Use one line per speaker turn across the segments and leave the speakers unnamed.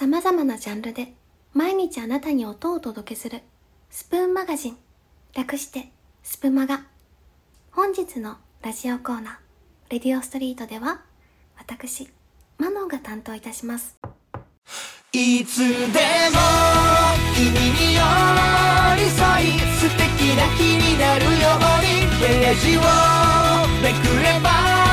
様々なジャンルで毎日あなたに音をお届けするスプーンマガジン。略してスプマガ。本日のラジオコーナーレディオストリートでは私マノンが担当いたします。
いつでも君に寄り添い素敵な日になるようにページをめくれば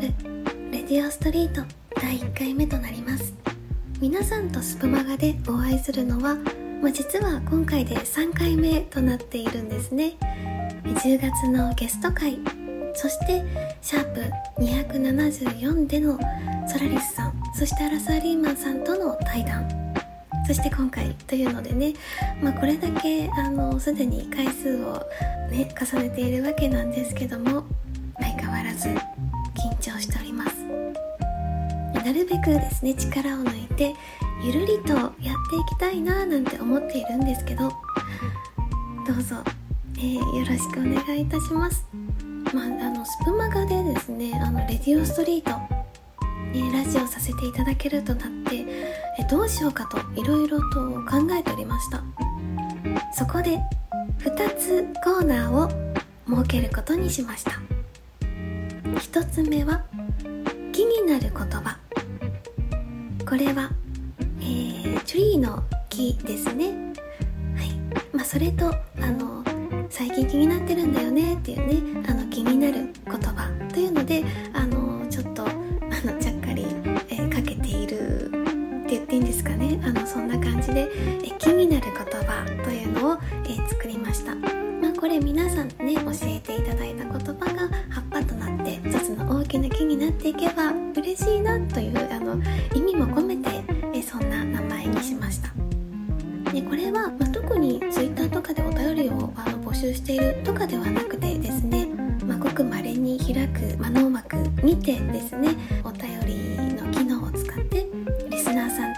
レディオストリート第1回目となります。皆さんとスプマガでお会いするのは、まあ、実は今回で3回目となっているんですね。10月のゲスト会そしてシャープ274でのソラリスさんそしてアラサー・リーマンさんとの対談。そして今回というのでね、まあ、これだけあのすでに回数を、ね、重ねているわけなんですけども相変わらず緊張しております。なるべくですね力を抜いてゆるりとやっていきたいななんて思っているんですけどどうぞ、えーよろしくお願いいたします。まあ、あのスプマガでですねあのレディオストリートね、ラジオさせていただけるとなってえどうしようかといろいろと考えておりました。そこで2つコーナーを設けることにしました。1つ目は気になる言葉。これは、えー、ツリーの木ですね。はい。まあそれとあの最近気になってるんだよねっていうねあの気になる言葉というので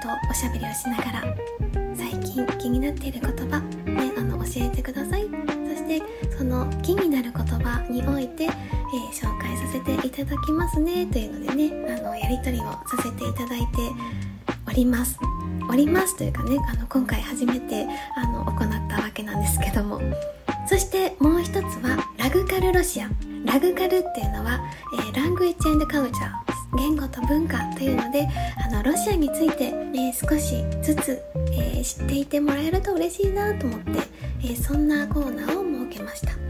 とおしゃべりをしながら最近気になっている言葉、ね、あの教えてください。そしてその気になる言葉において、えー紹介させていただきますね。というのでねあのやり取りをさせていただいております。おりますというかねあの今回初めてあの行ったわけなんですけども。そしてもう一つはラグカルロシアラグカルっていうのは、えー、ラングエッジカルチャー言語と文化というのであのロシアについて、えー少しずつ、えー知っていてもらえると嬉しいなと思って、えーそんなコーナーを設けました。はい。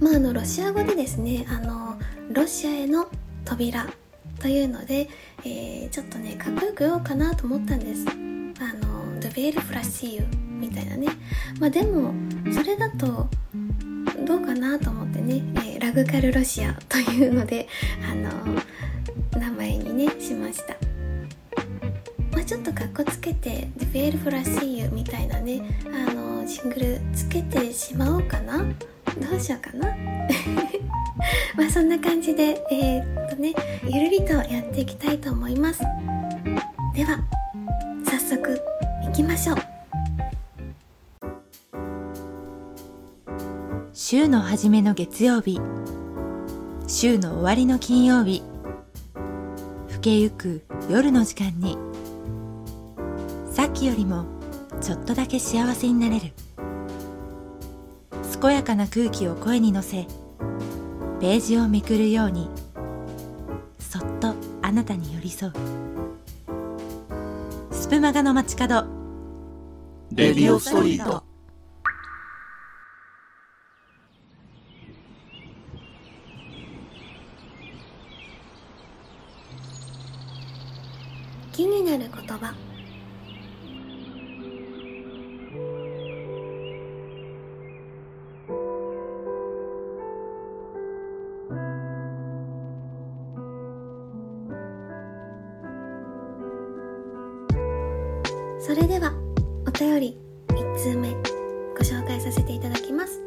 まああのロシア語でですねあのロシアへの扉というので、えちょっとねかっこよく言おうかなと思ったんです。あの「The Veil f l a s h You」みたいなね。まあでもそれだとどうかなと思ってね、えーラグカルロシアというのであの名前にねしました。まあちょっとかっこつけて「The Veil f l a s h You」みたいなねあのジングルつけてしまおうかな。どうしようかな。まあそんな感じでえーっとねゆるりとやっていきたいと思います。では早速いきましょう。
週の初めの月曜日。週の終わりの金曜日。更けゆく夜の時間に。さっきよりもちょっとだけ幸せになれる。健やかな空気を声に乗せページをめくるようにそっとあなたに寄り添う。スプマガの街角。
レディオストリート
気になる葉。それではお便り1通目ご紹介させていただきます。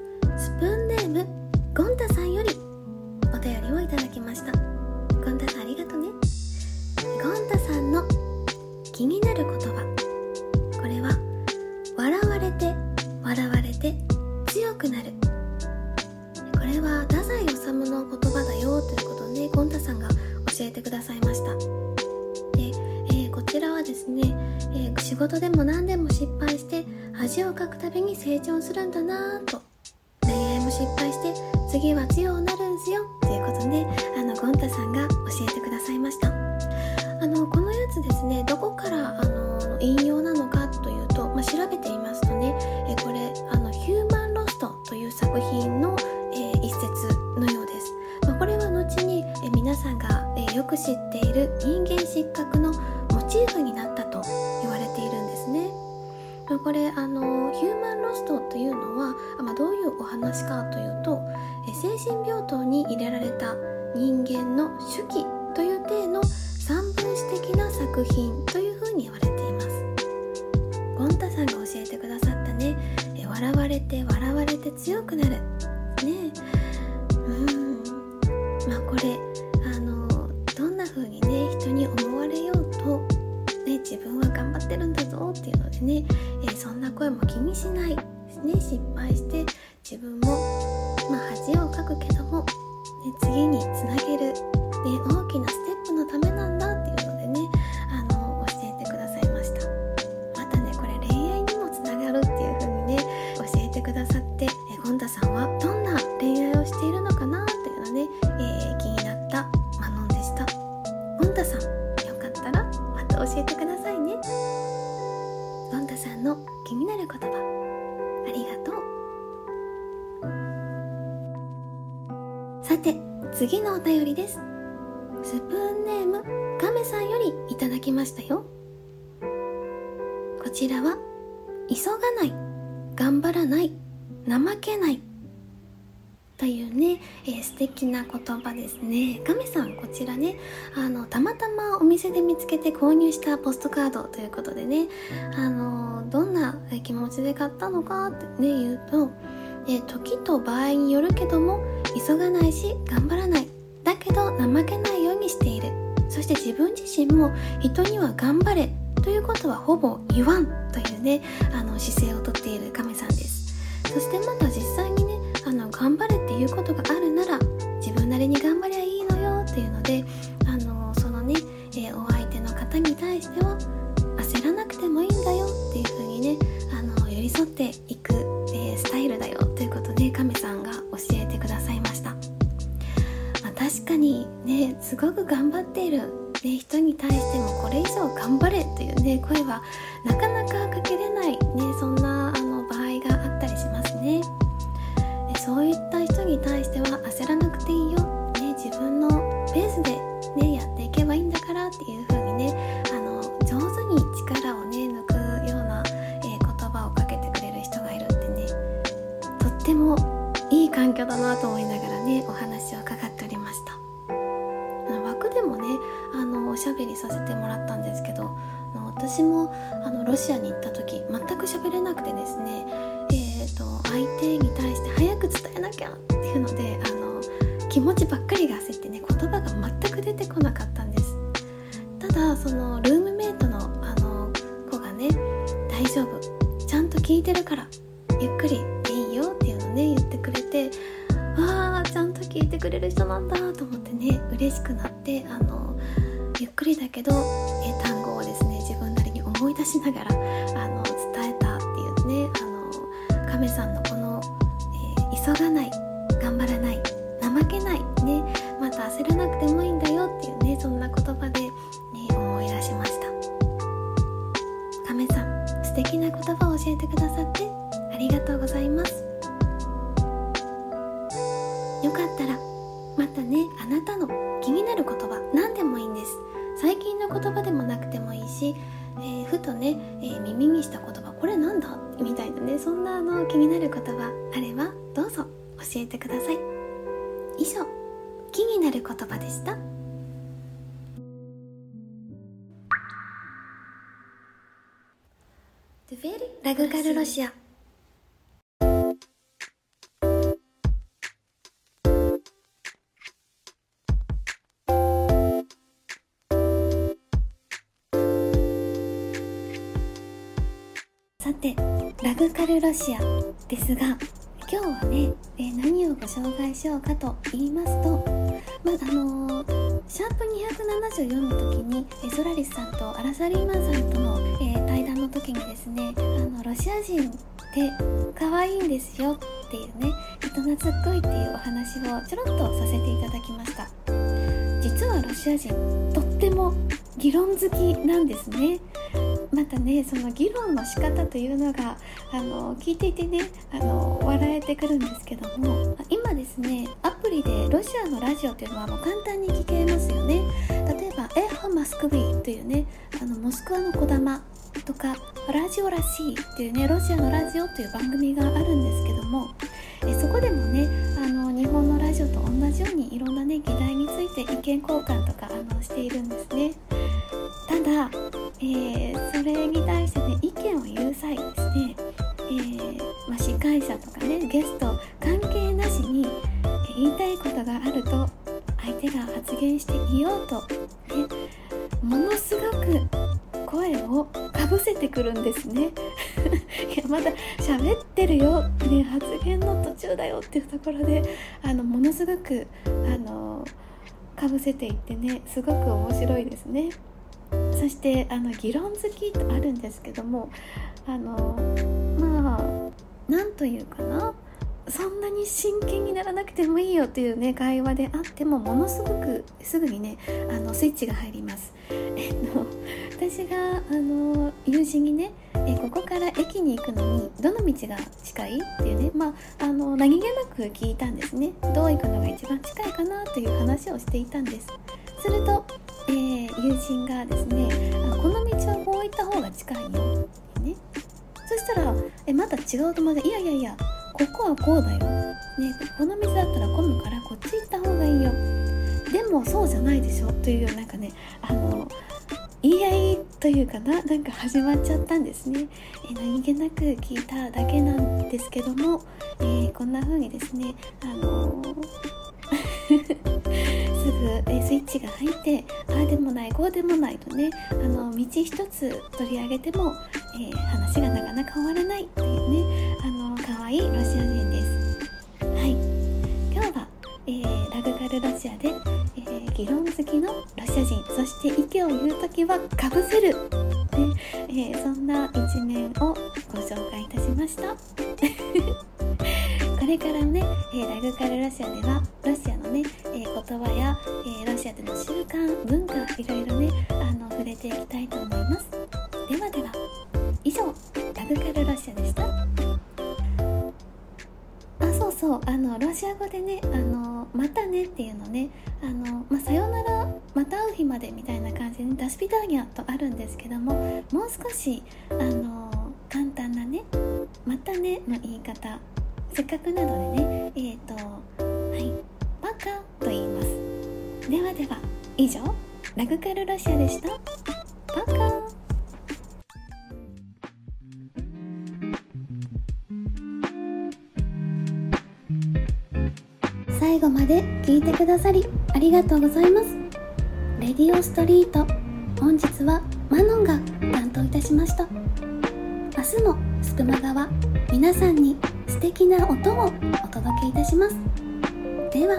は太宰治の言葉だよということでゴンタさんが教えてくださいました。で、えーこちらはですね、えー仕事でも何でも失敗して恥をかくたびに成長するんだなぁと。恋愛も失敗して次は強くなるんすよということであのゴンタさんが教えてくださいました。あのこのやつですねどこさて次のお便りです。スプーンネームガメさんよりいただきましたよ。こちらは急がない頑張らない怠けないというね、えー素敵な言葉ですね。ガメさんこちらねあのたまたまお店で見つけて購入したポストカードということでねあのどんな気持ちで買ったのかってね言うと、えー時と場合によるけども急がないし頑張らない。だけど怠けないようにしている。そして自分自身も人には頑張れということはほぼ言わん。というねあの姿勢をとっている亀さんです。そしてまだ実際にねあの頑張れっていうことがあるなら自分なりに頑張りゃいいのよっていうのであのそのね、えーお相手の方に対しては焦らなくてもいいんだよっていう風にねあの寄り添っていく、に対してもこれ以上頑張れというね声はなかなかかけれない、ね、そんなあの場合があったりしますね。でそういった人に対しては焦らなくていいよ、ね、自分のペースで、ね、やっていけばいいんだからっていう風にねあの上手に力をね抜くような、えー言葉をかけてくれる人がいるってねとってもいい環境だなと思いながらねお話しゃべりさせてもらったんですけどあの私もあのロシアに行った時全く喋れなくてですねえー、と相手に対して早く伝えなきゃっていうのであの気持ちばっかりが焦ってね言葉頑張らない怠けないねまた焦らなくてもいいんだよっていうねそんな言葉で、ね、思い出しました。亀さん素敵な言葉を教えてくださってありがとうございます。よかったらまたねあなたの気になる言葉何でもいいんです。最近の言葉でもなくてもいいし、えーふとね、えー耳にした言葉これなんだ？みたいなねそんなあの気になる言葉あれば教えてください。以上気になる言葉でした。ラグカルロシアさてラグカルロシアですが今日はね、えー何をご紹介しようかと言いますとまああのーシャープ274の時にえソラリスさんとアラサリーマンさんとの、え対談の時にですねあのロシア人って可愛いんですよっていうね人懐っこいっていうお話をちょろっとさせていただきました。実はロシア人とっても議論好きなんですね。またねその議論の仕方というのがあの聞いていてねあの笑えてくるんですけども今ですねアプリでロシアのラジオというのはもう簡単に聞けますよね。例えば「エホマスクビー」というねあのモスクワのこだまとか「ラジオらしい」というねロシアのラジオという番組があるんですけどもえそこでもねあの日本のラジオと同じようにいろんなね議題について意見交換とかあのしているんですね。ただ、えーゲスト関係なしに、言いたいことがあると相手が発言していようと、ね、ものすごく声をかぶせてくるんですね いやまだ喋ってるよ、ね、発言の途中だよっていうところであのものすごくあのかぶせていってねすごく面白いですね。そしてあの議論好きとあるんですけどもあのまあなんというかなそんなに真剣にならなくてもいいよというね会話であってもものすごくすぐにねあのスイッチが入ります。えっと私があの友人にねえここから駅に行くのにどの道が近いっていうねまああの何気なく聞いたんですね。どう行くのが一番近いかなという話をしていたんです。すると、えー友人がですねあこの道はこう行った方が近いよ。したらえまた違う友達がいやいやいやここはこうだよ、ね、この道だったら混むからこっち行った方がいいよ。でもそうじゃないでしょ。というなんかねあの言い合いというかななんか始まっちゃったんですね、え何気なく聞いただけなんですけども、えーこんな風にですねあのぐ、えスイッチが入ってああでもないこうでもないとねあの道一つ取り上げても、えー話がなかなか終わらないっていうねあの可愛いロシア人です。はい。今日は、えーラグカルロシアで、えー議論好きのロシア人そして意見を言う時はかぶせる、ねえーそんな一面をご紹介いたしました。これからね、えーラグカルロシアではロシアのね、えー言葉や、えーロシアでの習慣文化いろいろねあの触れていきたいと思います。ではでは以上ラグカルロシアでした。あそうそうあのロシア語でねあのまたねっていうのねあの、まあ、さよならまた会う日までみたいな感じで、ね、ダスピダーニャとあるんですけどももう少しあの簡単なねまたねの言い方せっかくなのでねえっ、とはい。カと言います。ではでは以上ラグカルロシアでした。バカ。最後まで聞いてくださりありがとうございます。レディオストリート本日はマノンが担当いたしました。明日もスクマガは皆さんに素敵な音をお届けいたします。では